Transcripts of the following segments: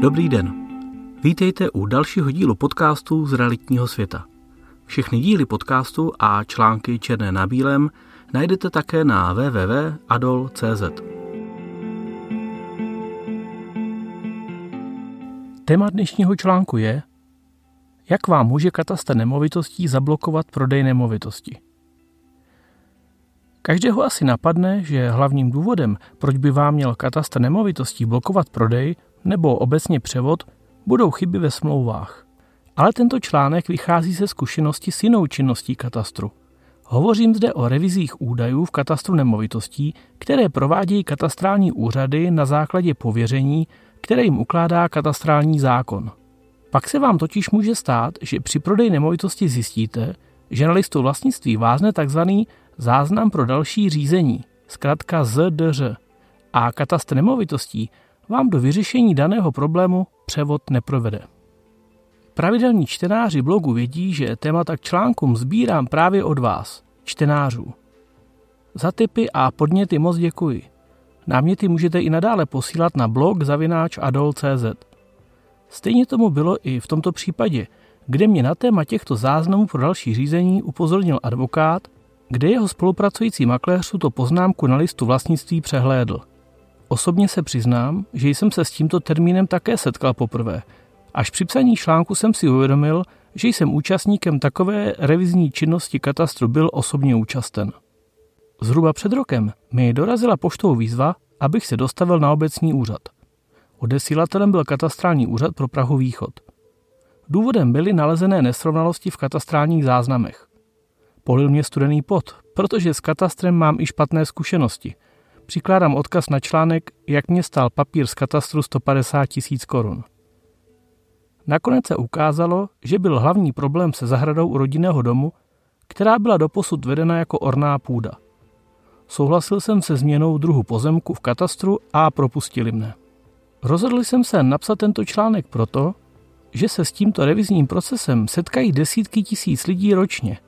Dobrý den. Vítejte u dalšího dílu podcastu z realitního světa. Všechny díly podcastu a články černé na bílém najdete také na www.adol.cz. Téma dnešního článku je, jak vám může katastr nemovitostí zablokovat prodej nemovitosti. Každého asi napadne, že hlavním důvodem, proč by vám měl katastr nemovitostí blokovat prodej nebo obecně převod, budou chyby ve smlouvách. Ale tento článek vychází ze zkušenosti s jinou činností katastru. Hovořím zde o revizích údajů v katastru nemovitostí, které provádějí katastrální úřady na základě pověření, které jim ukládá katastrální zákon. Pak se vám totiž může stát, že při prodeji nemovitosti zjistíte, že na listu vlastnictví vázne tzv. záznam pro další řízení, zkrátka ZDŘ, a katastr nemovitostí vám do vyřešení daného problému převod neprovede. Pravidelní čtenáři blogu vědí, že témata k článkům sbírám právě od vás, čtenářů. Za tipy a podněty moc děkuji. Náměty můžete i nadále posílat na blog zavináč adol.cz. Stejně tomu bylo i v tomto případě, kde mě na téma těchto záznamů pro další řízení upozornil advokát, kde jeho spolupracující makléř tuto poznámku na listu vlastnictví přehlédl. Osobně se přiznám, že jsem se s tímto termínem také setkal poprvé. Až při psaní článku jsem si uvědomil, že jsem účastníkem takové revizní činnosti katastru byl osobně účasten. Zhruba před rokem mi dorazila poštou výzva, abych se dostavil na obecní úřad. Odesílatelem byl katastrální úřad pro Prahu Východ. Důvodem byly nalezené nesrovnalosti v katastrálních záznamech. Polil mě studený pot, protože s katastrem mám i špatné zkušenosti – Přikládám odkaz na článek, jak mě stál papír z katastru 150 tisíc korun. Nakonec se ukázalo, že byl hlavní problém se zahradou u rodinného domu, která byla doposud vedena jako orná půda. Souhlasil jsem se změnou druhu pozemku v katastru a propustili mne. Rozhodl jsem se napsat tento článek proto, že se s tímto revizním procesem setkají desítky tisíc lidí ročně.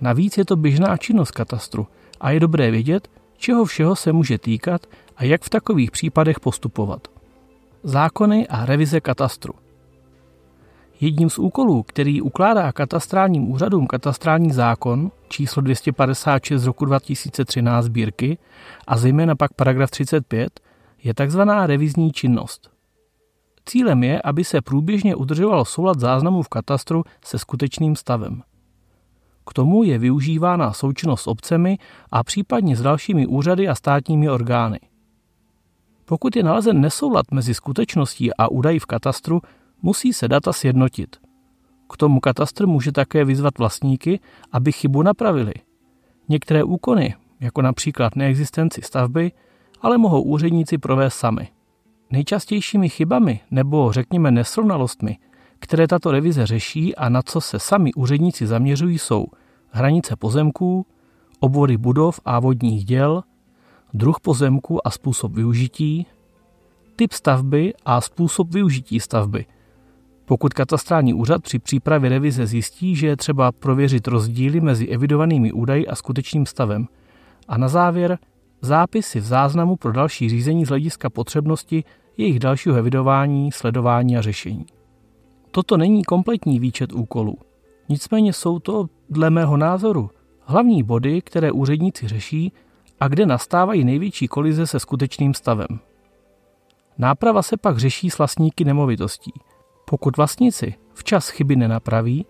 Navíc je to běžná činnost katastru a je dobré vědět, čeho všeho se může týkat a jak v takových případech postupovat. Zákony a revize katastru. Jedním z úkolů, který ukládá katastrálním úřadům katastrální zákon číslo 256 z roku 2013 sbírky a zejména pak paragraf 35, je tzv. revizní činnost. Cílem je, aby se průběžně udržoval soulad záznamů v katastru se skutečným stavem – k tomu je využívána součinnost s obcemi a případně s dalšími úřady a státními orgány. Pokud je nalezen nesoulad mezi skutečností a údají v katastru, musí se data sjednotit. K tomu katastr může také vyzvat vlastníky, aby chybu napravili. Některé úkony, jako například neexistenci stavby, ale mohou úředníci provést sami. Nejčastějšími chybami nebo řekněme nesrovnalostmi které tato revize řeší a na co se sami úředníci zaměřují, jsou hranice pozemků, obvody budov a vodních děl, druh pozemku a způsob využití, typ stavby a způsob využití stavby. Pokud katastrální úřad při přípravě revize zjistí, že je třeba prověřit rozdíly mezi evidovanými údaji a skutečným stavem. A na závěr zápisy v záznamu pro další řízení z hlediska potřebnosti jejich dalšího evidování, sledování a řešení. Toto není kompletní výčet úkolů. Nicméně jsou to, dle mého názoru, hlavní body, které úředníci řeší a kde nastávají největší kolize se skutečným stavem. Náprava se pak řeší s vlastníky nemovitostí. Pokud vlastníci včas chyby nenapraví,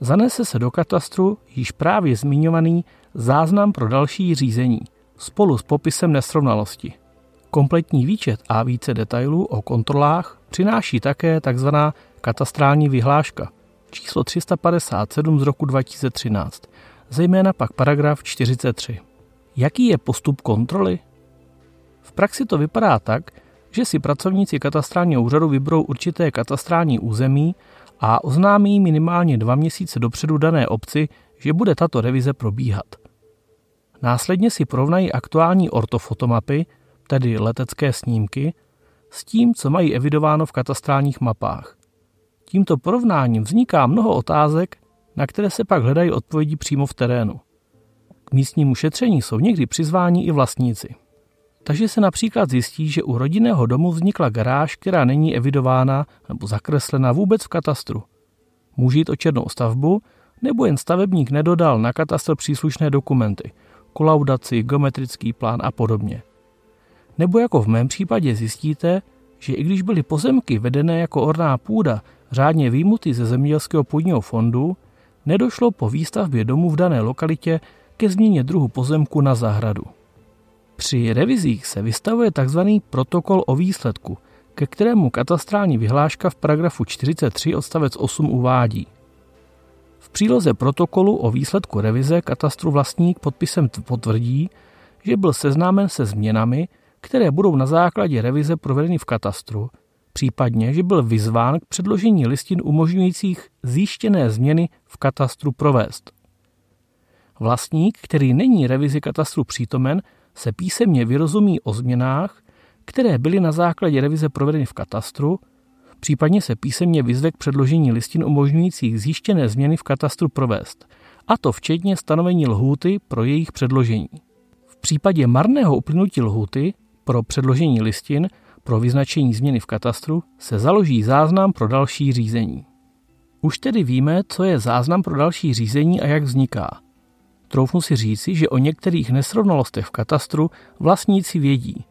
zanese se do katastru již právě zmiňovaný záznam pro další řízení spolu s popisem nesrovnalosti. Kompletní výčet a více detailů o kontrolách přináší také tzv katastrální vyhláška číslo 357 z roku 2013, zejména pak paragraf 43. Jaký je postup kontroly? V praxi to vypadá tak, že si pracovníci katastrálního úřadu vyberou určité katastrální území a oznámí minimálně dva měsíce dopředu dané obci, že bude tato revize probíhat. Následně si porovnají aktuální ortofotomapy, tedy letecké snímky, s tím, co mají evidováno v katastrálních mapách. Tímto porovnáním vzniká mnoho otázek, na které se pak hledají odpovědi přímo v terénu. K místnímu šetření jsou někdy přizváni i vlastníci. Takže se například zjistí, že u rodinného domu vznikla garáž, která není evidována nebo zakreslena vůbec v katastru. Může jít o černou stavbu, nebo jen stavebník nedodal na katastr příslušné dokumenty, kolaudaci, geometrický plán a podobně. Nebo jako v mém případě zjistíte, že i když byly pozemky vedené jako orná půda řádně výjimuty ze zemědělského půdního fondu, nedošlo po výstavbě domu v dané lokalitě ke změně druhu pozemku na zahradu. Při revizích se vystavuje tzv. protokol o výsledku, ke kterému katastrální vyhláška v paragrafu 43 odstavec 8 uvádí. V příloze protokolu o výsledku revize katastru vlastník podpisem potvrdí, že byl seznámen se změnami, které budou na základě revize provedeny v katastru, případně, že byl vyzván k předložení listin umožňujících zjištěné změny v katastru provést. Vlastník, který není revizi katastru přítomen, se písemně vyrozumí o změnách, které byly na základě revize provedeny v katastru, případně se písemně vyzve k předložení listin umožňujících zjištěné změny v katastru provést, a to včetně stanovení lhůty pro jejich předložení. V případě marného uplynutí lhůty pro předložení listin pro vyznačení změny v katastru se založí záznam pro další řízení. Už tedy víme, co je záznam pro další řízení a jak vzniká. Troufnu si říci, že o některých nesrovnalostech v katastru vlastníci vědí.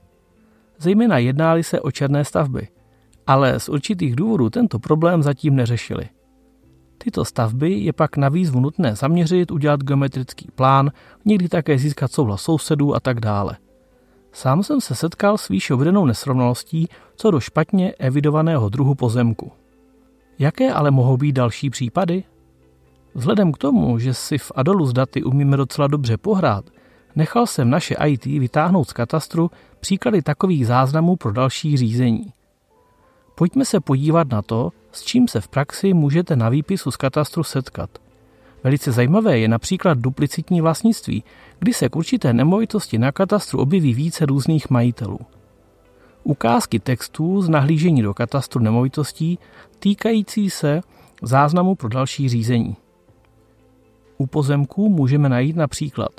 Zejména jednáli se o černé stavby, ale z určitých důvodů tento problém zatím neřešili. Tyto stavby je pak na výzvu nutné zaměřit, udělat geometrický plán, někdy také získat souhlas sousedů a tak dále. Sám jsem se setkal s výše uvedenou nesrovnalostí co do špatně evidovaného druhu pozemku. Jaké ale mohou být další případy? Vzhledem k tomu, že si v Adolu s daty umíme docela dobře pohrát, nechal jsem naše IT vytáhnout z katastru příklady takových záznamů pro další řízení. Pojďme se podívat na to, s čím se v praxi můžete na výpisu z katastru setkat. Velice zajímavé je například duplicitní vlastnictví, kdy se k určité nemovitosti na katastru objeví více různých majitelů. Ukázky textů z nahlížení do katastru nemovitostí týkající se záznamu pro další řízení. U pozemků můžeme najít například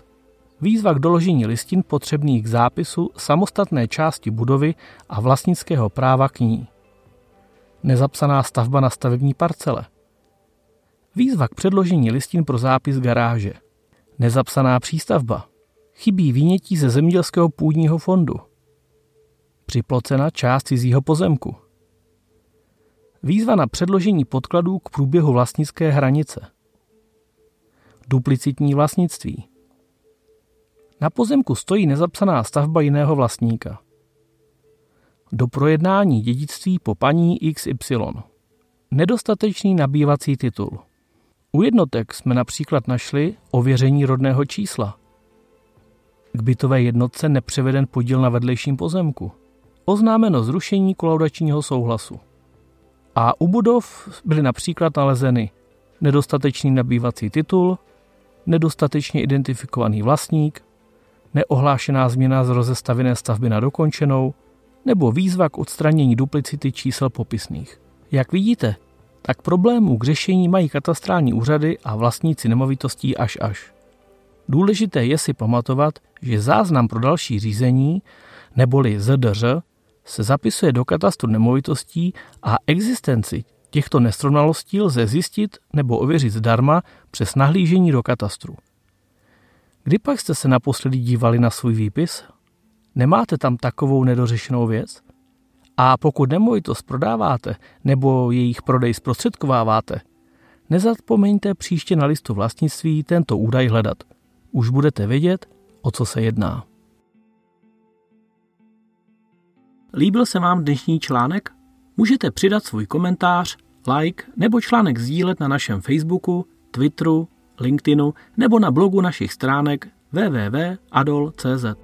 výzva k doložení listin potřebných k zápisu samostatné části budovy a vlastnického práva k ní. Nezapsaná stavba na stavební parcele. Výzva k předložení listin pro zápis garáže. Nezapsaná přístavba. Chybí výnětí ze zemědělského půdního fondu. Připlocena část cizího pozemku. Výzva na předložení podkladů k průběhu vlastnické hranice. Duplicitní vlastnictví. Na pozemku stojí nezapsaná stavba jiného vlastníka. Do projednání dědictví po paní XY. Nedostatečný nabývací titul. U jednotek jsme například našli ověření rodného čísla. K bytové jednotce nepřeveden podíl na vedlejším pozemku. Oznámeno zrušení kolaudačního souhlasu. A u budov byly například nalezeny nedostatečný nabývací titul, nedostatečně identifikovaný vlastník, neohlášená změna z rozestavěné stavby na dokončenou nebo výzva k odstranění duplicity čísel popisných. Jak vidíte, tak problémů k řešení mají katastrální úřady a vlastníci nemovitostí až až. Důležité je si pamatovat, že záznam pro další řízení, neboli ZDŘ, se zapisuje do katastru nemovitostí a existenci těchto nesrovnalostí lze zjistit nebo ověřit zdarma přes nahlížení do katastru. Kdy pak jste se naposledy dívali na svůj výpis? Nemáte tam takovou nedořešenou věc? A pokud nemovitost prodáváte nebo jejich prodej zprostředkováváte, nezapomeňte příště na listu vlastnictví tento údaj hledat. Už budete vědět, o co se jedná. Líbil se vám dnešní článek? Můžete přidat svůj komentář, like nebo článek sdílet na našem Facebooku, Twitteru, LinkedInu nebo na blogu našich stránek www.adol.cz.